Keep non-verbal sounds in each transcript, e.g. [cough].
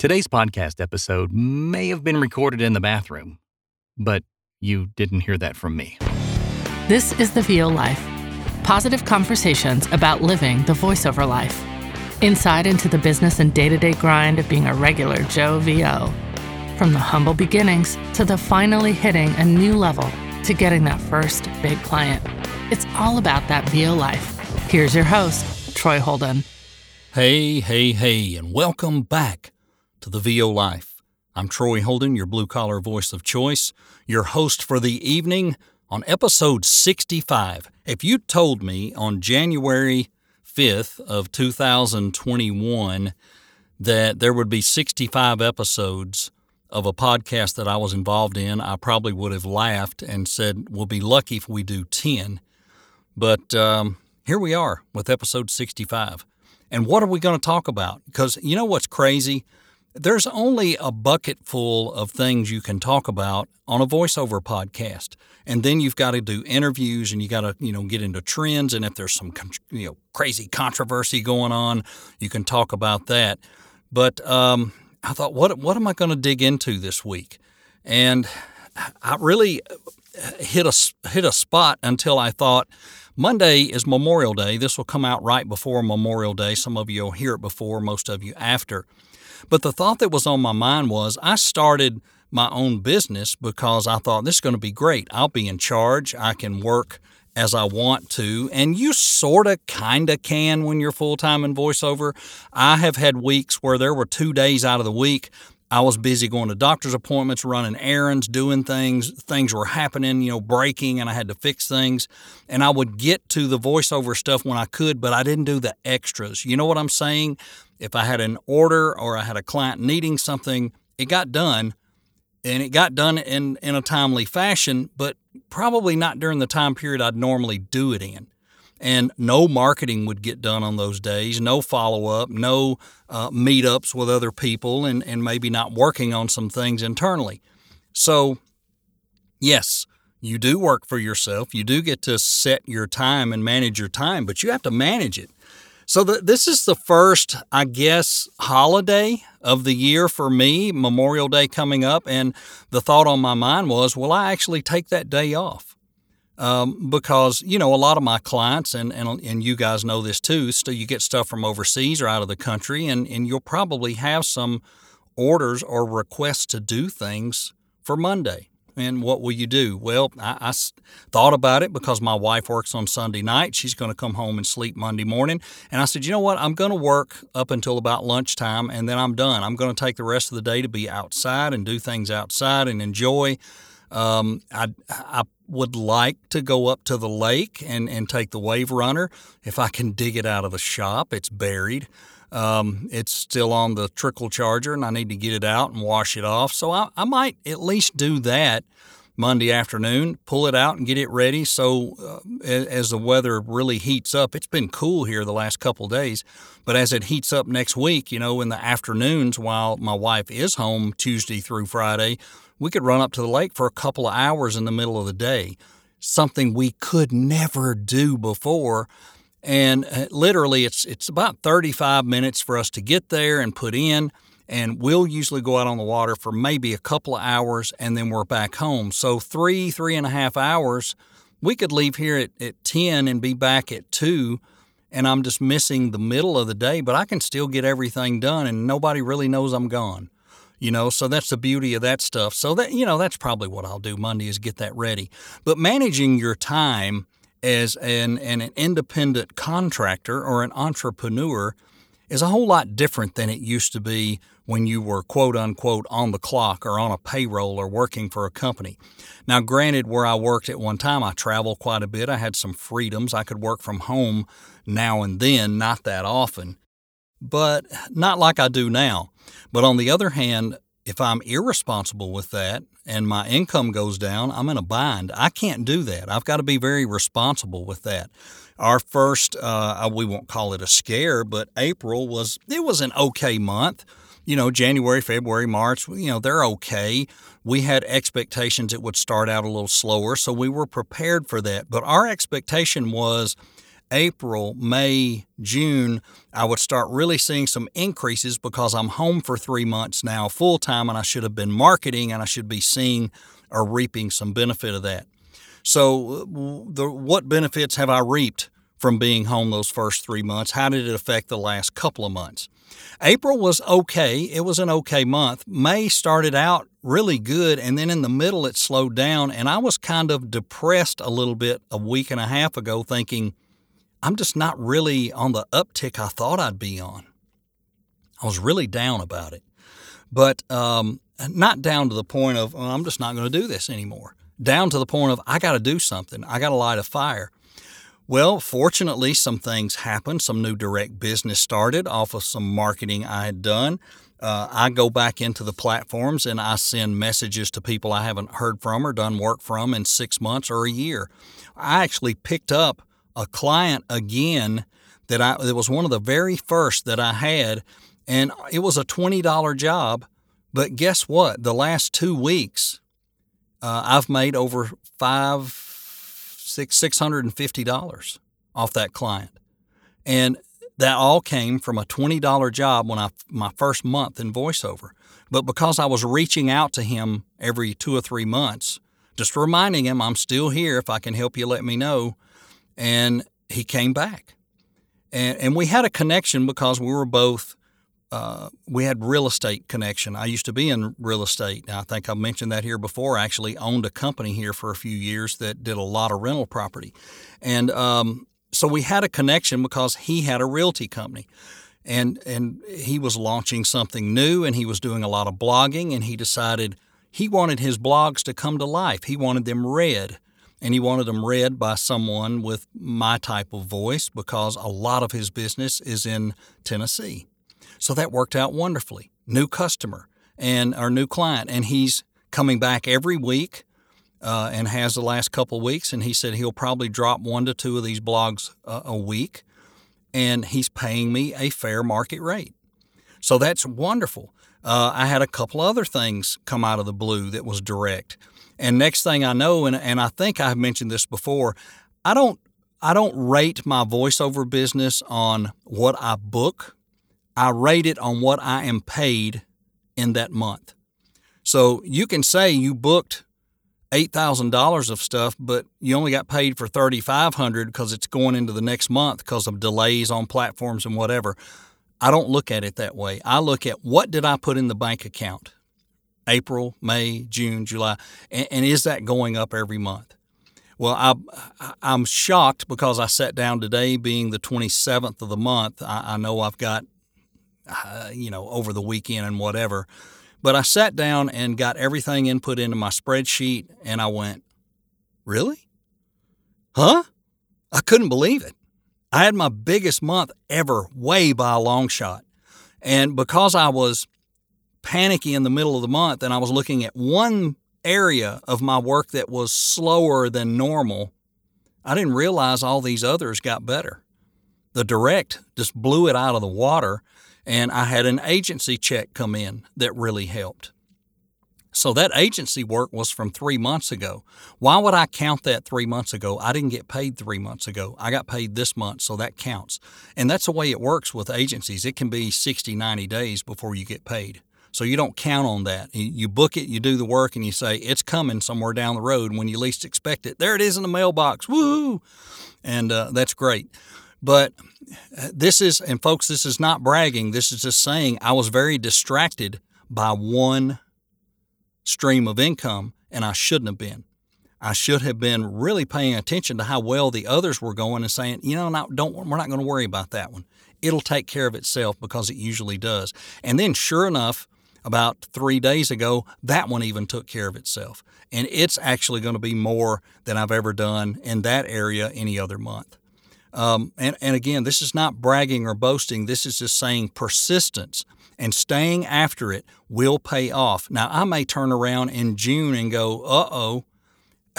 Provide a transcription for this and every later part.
Today's podcast episode may have been recorded in the bathroom, but you didn't hear that from me. This is The VO Life positive conversations about living the voiceover life. Inside into the business and day to day grind of being a regular Joe VO. From the humble beginnings to the finally hitting a new level to getting that first big client. It's all about that VO life. Here's your host, Troy Holden. Hey, hey, hey, and welcome back to the VO Life. I'm Troy Holden, your blue collar voice of choice, your host for the evening on episode 65. If you told me on January 5th of 2021 that there would be 65 episodes of a podcast that I was involved in, I probably would have laughed and said, we'll be lucky if we do 10. But um, here we are with episode 65. And what are we going to talk about? Because you know what's crazy? There's only a bucket full of things you can talk about on a voiceover podcast. And then you've got to do interviews and you got to, you know, get into trends and if there's some you know crazy controversy going on, you can talk about that. But um, I thought what what am I going to dig into this week? And I really hit a hit a spot until I thought Monday is Memorial Day. This will come out right before Memorial Day. Some of you will hear it before, most of you after. But the thought that was on my mind was I started my own business because I thought this is going to be great. I'll be in charge. I can work as I want to. And you sort of kind of can when you're full time in voiceover. I have had weeks where there were two days out of the week I was busy going to doctor's appointments, running errands, doing things. Things were happening, you know, breaking, and I had to fix things. And I would get to the voiceover stuff when I could, but I didn't do the extras. You know what I'm saying? If I had an order or I had a client needing something, it got done, and it got done in, in a timely fashion, but probably not during the time period I'd normally do it in and no marketing would get done on those days, no follow up, no uh, meetups with other people, and, and maybe not working on some things internally. So, yes, you do work for yourself. You do get to set your time and manage your time, but you have to manage it. So, the, this is the first, I guess, holiday of the year for me, Memorial Day coming up. And the thought on my mind was, will I actually take that day off? um, because you know a lot of my clients and, and and you guys know this too. So you get stuff from overseas or out of the country, and and you'll probably have some orders or requests to do things for Monday. And what will you do? Well, I, I thought about it because my wife works on Sunday night. She's going to come home and sleep Monday morning. And I said, you know what? I'm going to work up until about lunchtime and then I'm done. I'm going to take the rest of the day to be outside and do things outside and enjoy. Um, I, I would like to go up to the lake and, and take the wave runner. If I can dig it out of the shop, it's buried. Um, it's still on the trickle charger and I need to get it out and wash it off. So I, I might at least do that Monday afternoon, pull it out and get it ready. So uh, as the weather really heats up, it's been cool here the last couple days, but as it heats up next week, you know, in the afternoons while my wife is home Tuesday through Friday, we could run up to the lake for a couple of hours in the middle of the day, something we could never do before. And uh, literally, it's it's about 35 minutes for us to get there and put in. And we'll usually go out on the water for maybe a couple of hours and then we're back home. So, three, three and a half hours, we could leave here at, at 10 and be back at 2 and I'm just missing the middle of the day, but I can still get everything done and nobody really knows I'm gone you know so that's the beauty of that stuff so that you know that's probably what i'll do monday is get that ready but managing your time as an, an independent contractor or an entrepreneur is a whole lot different than it used to be when you were quote unquote on the clock or on a payroll or working for a company. Now, granted, where I worked at one time, I traveled quite a bit. I had some freedoms. I could work from home now and then, not that often, but not like I do now. But on the other hand, if I'm irresponsible with that and my income goes down, I'm in a bind. I can't do that. I've got to be very responsible with that. Our first, uh, we won't call it a scare, but April was it was an okay month. You know, January, February, March, you know, they're okay. We had expectations it would start out a little slower, so we were prepared for that. But our expectation was April, May, June, I would start really seeing some increases because I'm home for three months now full time and I should have been marketing and I should be seeing or reaping some benefit of that. So, the, what benefits have I reaped from being home those first three months? How did it affect the last couple of months? April was okay. It was an okay month. May started out really good, and then in the middle it slowed down. And I was kind of depressed a little bit a week and a half ago, thinking, I'm just not really on the uptick I thought I'd be on. I was really down about it, but um, not down to the point of, well, I'm just not going to do this anymore. Down to the point of, I got to do something. I got to light a fire. Well, fortunately, some things happened. Some new direct business started off of some marketing I had done. Uh, I go back into the platforms and I send messages to people I haven't heard from or done work from in six months or a year. I actually picked up a client again that I it was one of the very first that I had, and it was a twenty dollar job. But guess what? The last two weeks, uh, I've made over five six six hundred and fifty dollars off that client, and that all came from a twenty dollar job when I my first month in voiceover. But because I was reaching out to him every two or three months, just reminding him I'm still here. If I can help you, let me know. And he came back, and and we had a connection because we were both uh, we had real estate connection. I used to be in real estate. I think I mentioned that here before. I actually owned a company here for a few years that did a lot of rental property, and um, so we had a connection because he had a realty company, and and he was launching something new, and he was doing a lot of blogging, and he decided he wanted his blogs to come to life. He wanted them read. And he wanted them read by someone with my type of voice because a lot of his business is in Tennessee. So that worked out wonderfully. New customer and our new client, and he's coming back every week. Uh, and has the last couple weeks, and he said he'll probably drop one to two of these blogs uh, a week, and he's paying me a fair market rate. So that's wonderful. Uh, I had a couple other things come out of the blue that was direct, and next thing I know, and, and I think I've mentioned this before, I don't I don't rate my voiceover business on what I book I rate it on what I am paid in that month. So you can say you booked $8,000 of stuff, but you only got paid for 3500 because it's going into the next month because of delays on platforms and whatever. I don't look at it that way. I look at what did I put in the bank account? April, May, June, July, and, and is that going up every month? Well, I, I'm shocked because I sat down today, being the 27th of the month. I, I know I've got uh, you know, over the weekend and whatever. But I sat down and got everything input into my spreadsheet and I went, Really? Huh? I couldn't believe it. I had my biggest month ever, way by a long shot. And because I was panicky in the middle of the month and I was looking at one area of my work that was slower than normal, I didn't realize all these others got better. The direct just blew it out of the water. And I had an agency check come in that really helped. So that agency work was from three months ago. Why would I count that three months ago? I didn't get paid three months ago. I got paid this month, so that counts. And that's the way it works with agencies. It can be 60, 90 days before you get paid. So you don't count on that. You book it, you do the work, and you say, it's coming somewhere down the road when you least expect it. There it is in the mailbox. Woo! And uh, that's great. But this is, and folks, this is not bragging. This is just saying I was very distracted by one stream of income, and I shouldn't have been. I should have been really paying attention to how well the others were going and saying, you know, not, don't we're not going to worry about that one. It'll take care of itself because it usually does. And then, sure enough, about three days ago, that one even took care of itself. And it's actually going to be more than I've ever done in that area any other month. Um, and, and again, this is not bragging or boasting. This is just saying persistence and staying after it will pay off. Now, I may turn around in June and go, uh oh,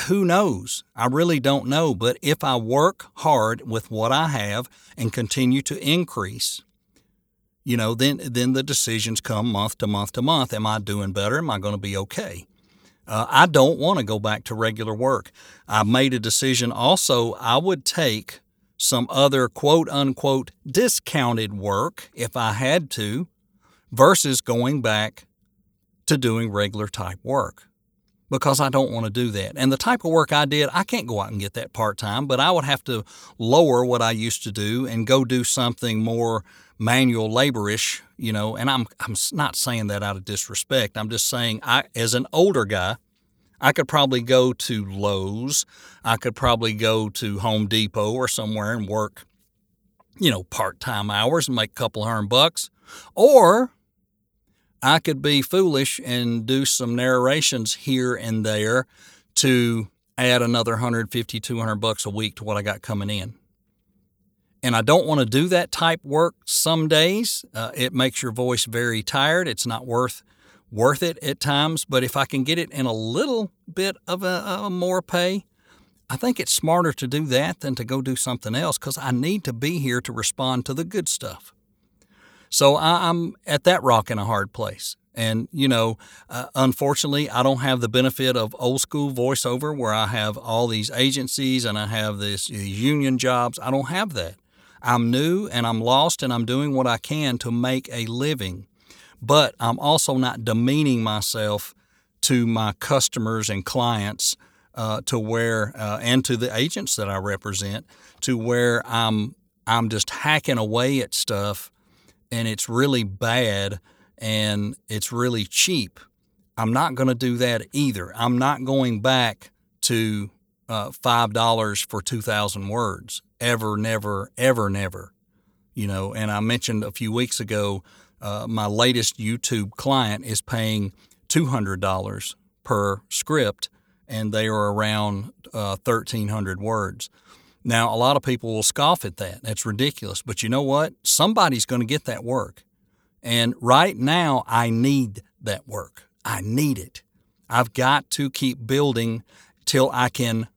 who knows? I really don't know. But if I work hard with what I have and continue to increase, you know, then then the decisions come month to month to month. Am I doing better? Am I going to be okay? Uh, I don't want to go back to regular work. I made a decision also. I would take some other quote unquote discounted work if I had to versus going back to doing regular type work because I don't want to do that. And the type of work I did, I can't go out and get that part time, but I would have to lower what I used to do and go do something more manual laborish, you know. And I'm I'm not saying that out of disrespect. I'm just saying I as an older guy, I could probably go to Lowe's, I could probably go to Home Depot or somewhere and work, you know, part-time hours and make a couple hundred bucks. Or I could be foolish and do some narrations here and there to add another 150, 200 bucks a week to what I got coming in. And I don't want to do that type work some days. Uh, it makes your voice very tired. It's not worth worth it at times. But if I can get it in a little bit of a, a more pay, I think it's smarter to do that than to go do something else because I need to be here to respond to the good stuff. So I, am at that rock in a hard place. And, you know, uh, unfortunately, I don't have the benefit of old school voiceover where I have all these agencies and I have this union jobs. I don't have that. I'm new and I'm lost and I'm doing what I can to make a living. But I'm also not demeaning myself to my customers and clients uh, to where, uh, and to the agents that I represent, to where I'm I'm just hacking away at stuff and it's really bad and it's really cheap, I'm not going to do that either. I'm not going back to uh, $5 for 2,000 words. Ever, never, ever, never. You know, and I mentioned a few weeks ago, uh, my latest YouTube client is paying $200 per script, and they are around uh, 1,300 words. Now, a lot of people will scoff at that. That's ridiculous. But you know what? Somebody's going to get that work. And right now, I need that work. I need it. I've got to keep building till I can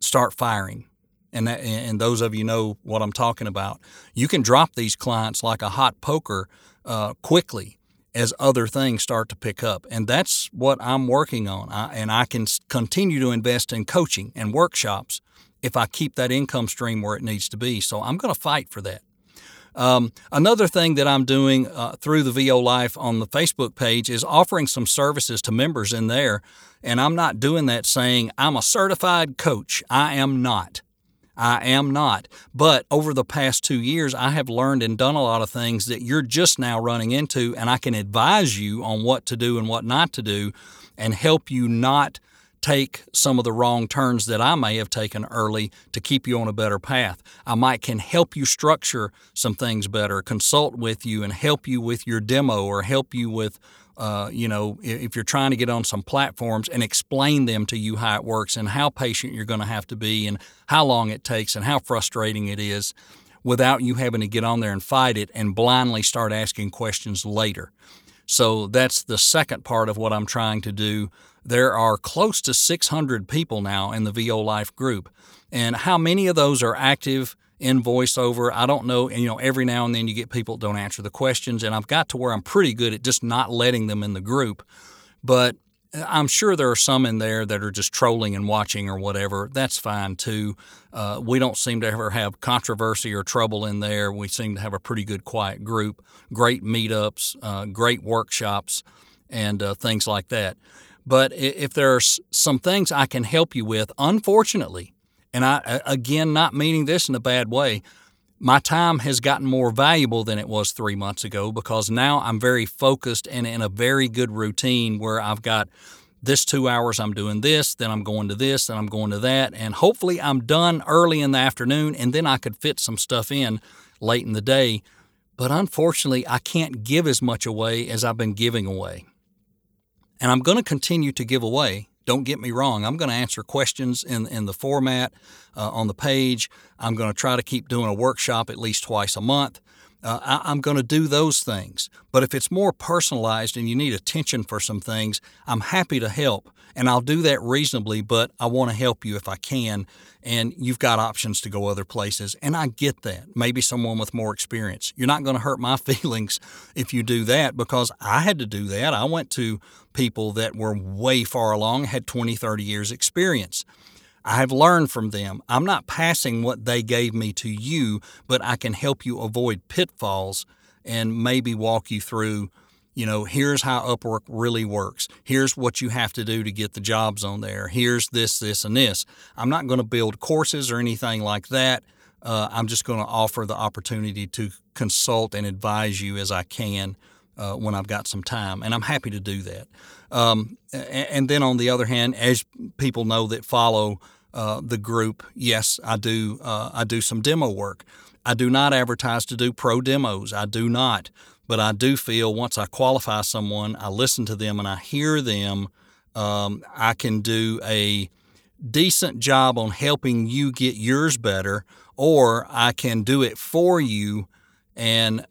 start firing. And, that, and those of you know what I'm talking about. You can drop these clients like a hot poker uh, quickly as other things start to pick up. And that's what I'm working on. I, and I can continue to invest in coaching and workshops if I keep that income stream where it needs to be. So I'm going to fight for that. Um, another thing that I'm doing uh, through the VO Life on the Facebook page is offering some services to members in there. And I'm not doing that saying I'm a certified coach. I am not. I am not. But over the past two years, I have learned and done a lot of things that you're just now running into, and I can advise you on what to do and what not to do and help you not take some of the wrong turns that I may have taken early to keep you on a better path. I might can help you structure some things better, consult with you and help you with your demo or help you with uh, you know, if you're trying to get on some platforms and explain them to you how it works and how patient you're going to have to be and how long it takes and how frustrating it is without you having to get on there and fight it and blindly start asking questions later. So that's the second part of what I'm trying to do there are close to 600 people now in the VO Life group. And how many of those are active in voiceover? I don't know. And, you know, every now and then you get people that don't answer the questions. And I've got to where I'm pretty good at just not letting them in the group. But I'm sure there are some in there that are just trolling and watching or whatever. That's fine too. Uh, we don't seem to ever have controversy or trouble in there. We seem to have a pretty good, quiet group, great meetups, uh, great workshops, and uh, things like that. But if there's some things I can help you with, unfortunately, and I again not meaning this in a bad way, my time has gotten more valuable than it was three months ago because now I'm very focused and in a very good routine where I've got this two hours I'm doing this, then I'm going to this, then I'm going to that, and hopefully I'm done early in the afternoon and then I could fit some stuff in late in the day. But unfortunately, I can't give as much away as I've been giving away. And I'm going to continue to give away. Don't get me wrong. I'm going to answer questions in, in the format uh, on the page. I'm going to try to keep doing a workshop at least twice a month. Uh, I, am going to do those things. But if it's more personalized and you need attention for some things, I'm happy to help. And I'll do that reasonably, but I want to help you if I can. And you've got options to go other places. And I get that. Maybe someone with more experience. You're not going to hurt my [laughs] feelings if you do that because I had to do that. I went to people that were way far along, had 20, 30 years experience. I have learned from them. I'm not passing what they gave me to you, but I can help you avoid pitfalls and maybe walk you through you know, here's how Upwork really works. Here's what you have to do to get the jobs on there. Here's this, this, and this. I'm not going to build courses or anything like that. Uh, I'm just going to offer the opportunity to consult and advise you as I can uh, when I've got some time, and I'm happy to do that. Um, and then on the other hand, as people know that follow uh, the group, yes, I do. Uh, I do some demo work. I do not advertise to do pro demos. I do not. But I do feel once I qualify someone, I listen to them and I hear them, um, I can do a decent job on helping you get yours better, or I can do it for you and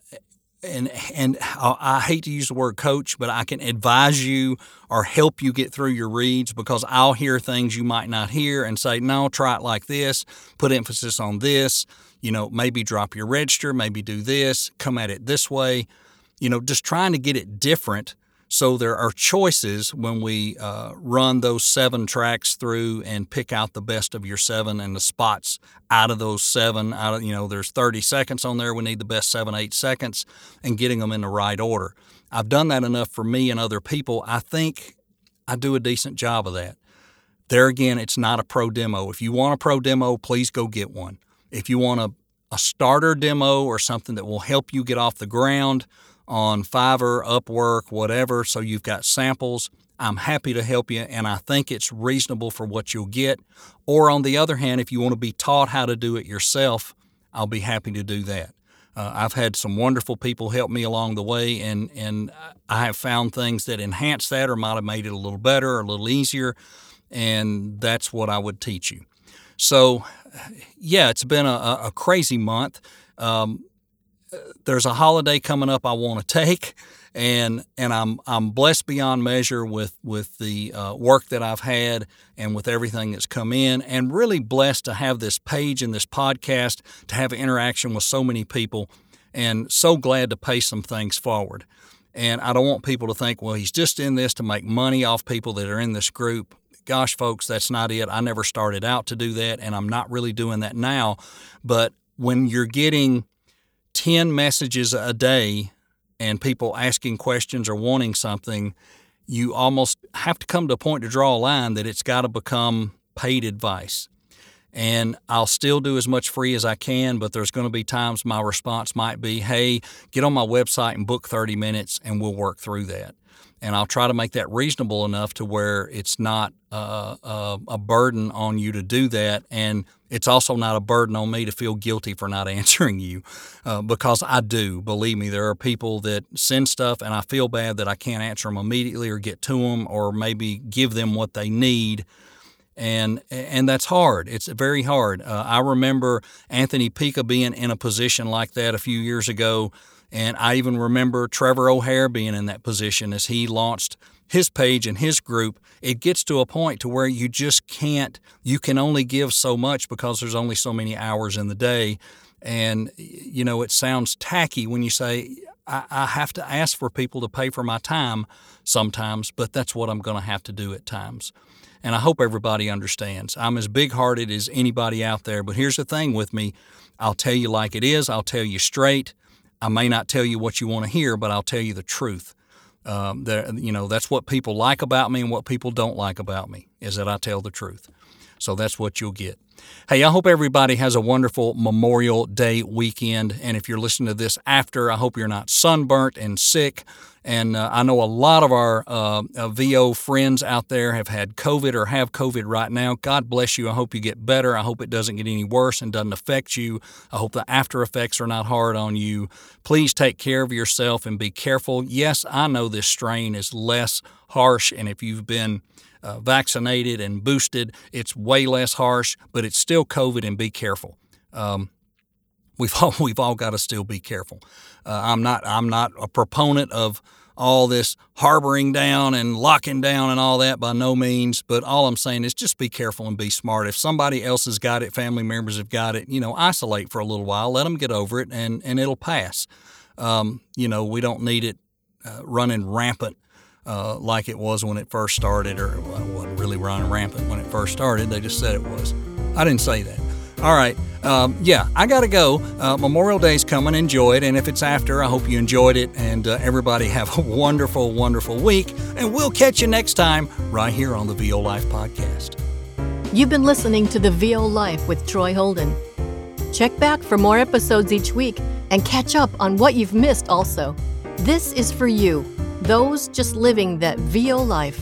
and and I hate to use the word coach, but I can advise you or help you get through your reads because I'll hear things you might not hear and say, no, try it like this, put emphasis on this, you know, maybe drop your register, maybe do this, come at it this way you know, just trying to get it different. So there are choices when we uh, run those seven tracks through and pick out the best of your seven and the spots out of those seven. Out of you know, there's 30 seconds on there. We need the best seven, eight seconds, and getting them in the right order. I've done that enough for me and other people. I think I do a decent job of that. There again, it's not a pro demo. If you want a pro demo, please go get one. If you want a, a starter demo or something that will help you get off the ground, on Fiverr, Upwork, whatever, so you've got samples. I'm happy to help you, and I think it's reasonable for what you'll get. Or on the other hand, if you want to be taught how to do it yourself, I'll be happy to do that. Uh, I've had some wonderful people help me along the way, and, and I have found things that enhance that or might have made it a little better or a little easier, and that's what I would teach you. So, yeah, it's been a, a crazy month. Um, there's a holiday coming up I want to take, and and I'm I'm blessed beyond measure with with the uh, work that I've had and with everything that's come in, and really blessed to have this page and this podcast to have interaction with so many people, and so glad to pay some things forward. And I don't want people to think, well, he's just in this to make money off people that are in this group. Gosh, folks, that's not it. I never started out to do that, and I'm not really doing that now. But when you're getting 10 messages a day and people asking questions or wanting something, you almost have to come to a point to draw a line that it's got to become paid advice. And I'll still do as much free as I can, but there's going to be times my response might be, hey, get on my website and book 30 minutes and we'll work through that and I'll try to make that reasonable enough to where it's not uh, uh, a burden on you to do that, and it's also not a burden on me to feel guilty for not [laughs] answering you, uh, because I do. Believe me, there are people that send stuff, and I feel bad that I can't answer them immediately or get to them or maybe give them what they need. And and that's hard. It's very hard. Uh, I remember Anthony Pica being in a position like that a few years ago and I even remember Trevor O'Hare being in that position as he launched his page and his group. It gets to a point to where you just can't, you can only give so much because there's only so many hours in the day. And, you know, it sounds tacky when you say, I, I have to ask for people to pay for my time sometimes, but that's what I'm going to have to do at times. And I hope everybody understands. I'm as big hearted as anybody out there, but here's the thing with me I'll tell you like it is, I'll tell you straight. I may not tell you what you want to hear, but I'll tell you the truth. Um, you know, that's what people like about me and what people don't like about me is that I tell the truth. So that's what you'll get. Hey, I hope everybody has a wonderful Memorial Day weekend. And if you're listening to this after, I hope you're not sunburnt and sick. And uh, I know a lot of our uh, uh, VO friends out there have had COVID or have COVID right now. God bless you. I hope you get better. I hope it doesn't get any worse and doesn't affect you. I hope the after effects are not hard on you. Please take care of yourself and be careful. Yes, I know this strain is less harsh. And if you've been uh, vaccinated and boosted, it's way less harsh, but it's still COVID and be careful. Um, we've [laughs] all we've all got to still be careful. Uh, I'm not I'm not a proponent of all this harboring down and locking down and all that by no means. But all I'm saying is just be careful and be smart. If somebody else has got it, family members have got it, you know, isolate for a little while, let them get over it, and and it'll pass. Um, you know, we don't need it uh, running rampant uh, like it was when it first started, or well, it wasn't really running rampant when it first started. They just said it was. I didn't say that. All right. Um, yeah, I got to go. Uh, Memorial Day's coming. Enjoy it. And if it's after, I hope you enjoyed it. And uh, everybody have a wonderful, wonderful week. And we'll catch you next time right here on the VO Life Podcast. You've been listening to the VO Life with Troy Holden. Check back for more episodes each week and catch up on what you've missed also. This is for you, those just living that VO life.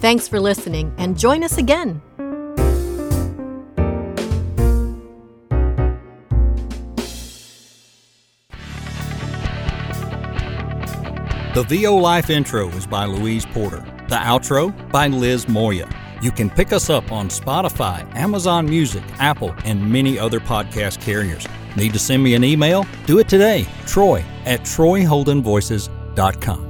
Thanks for listening and join us again. The VO Life intro is by Louise Porter. The outro by Liz Moya. You can pick us up on Spotify, Amazon Music, Apple, and many other podcast carriers. Need to send me an email? Do it today. Troy at TroyHoldenVoices.com.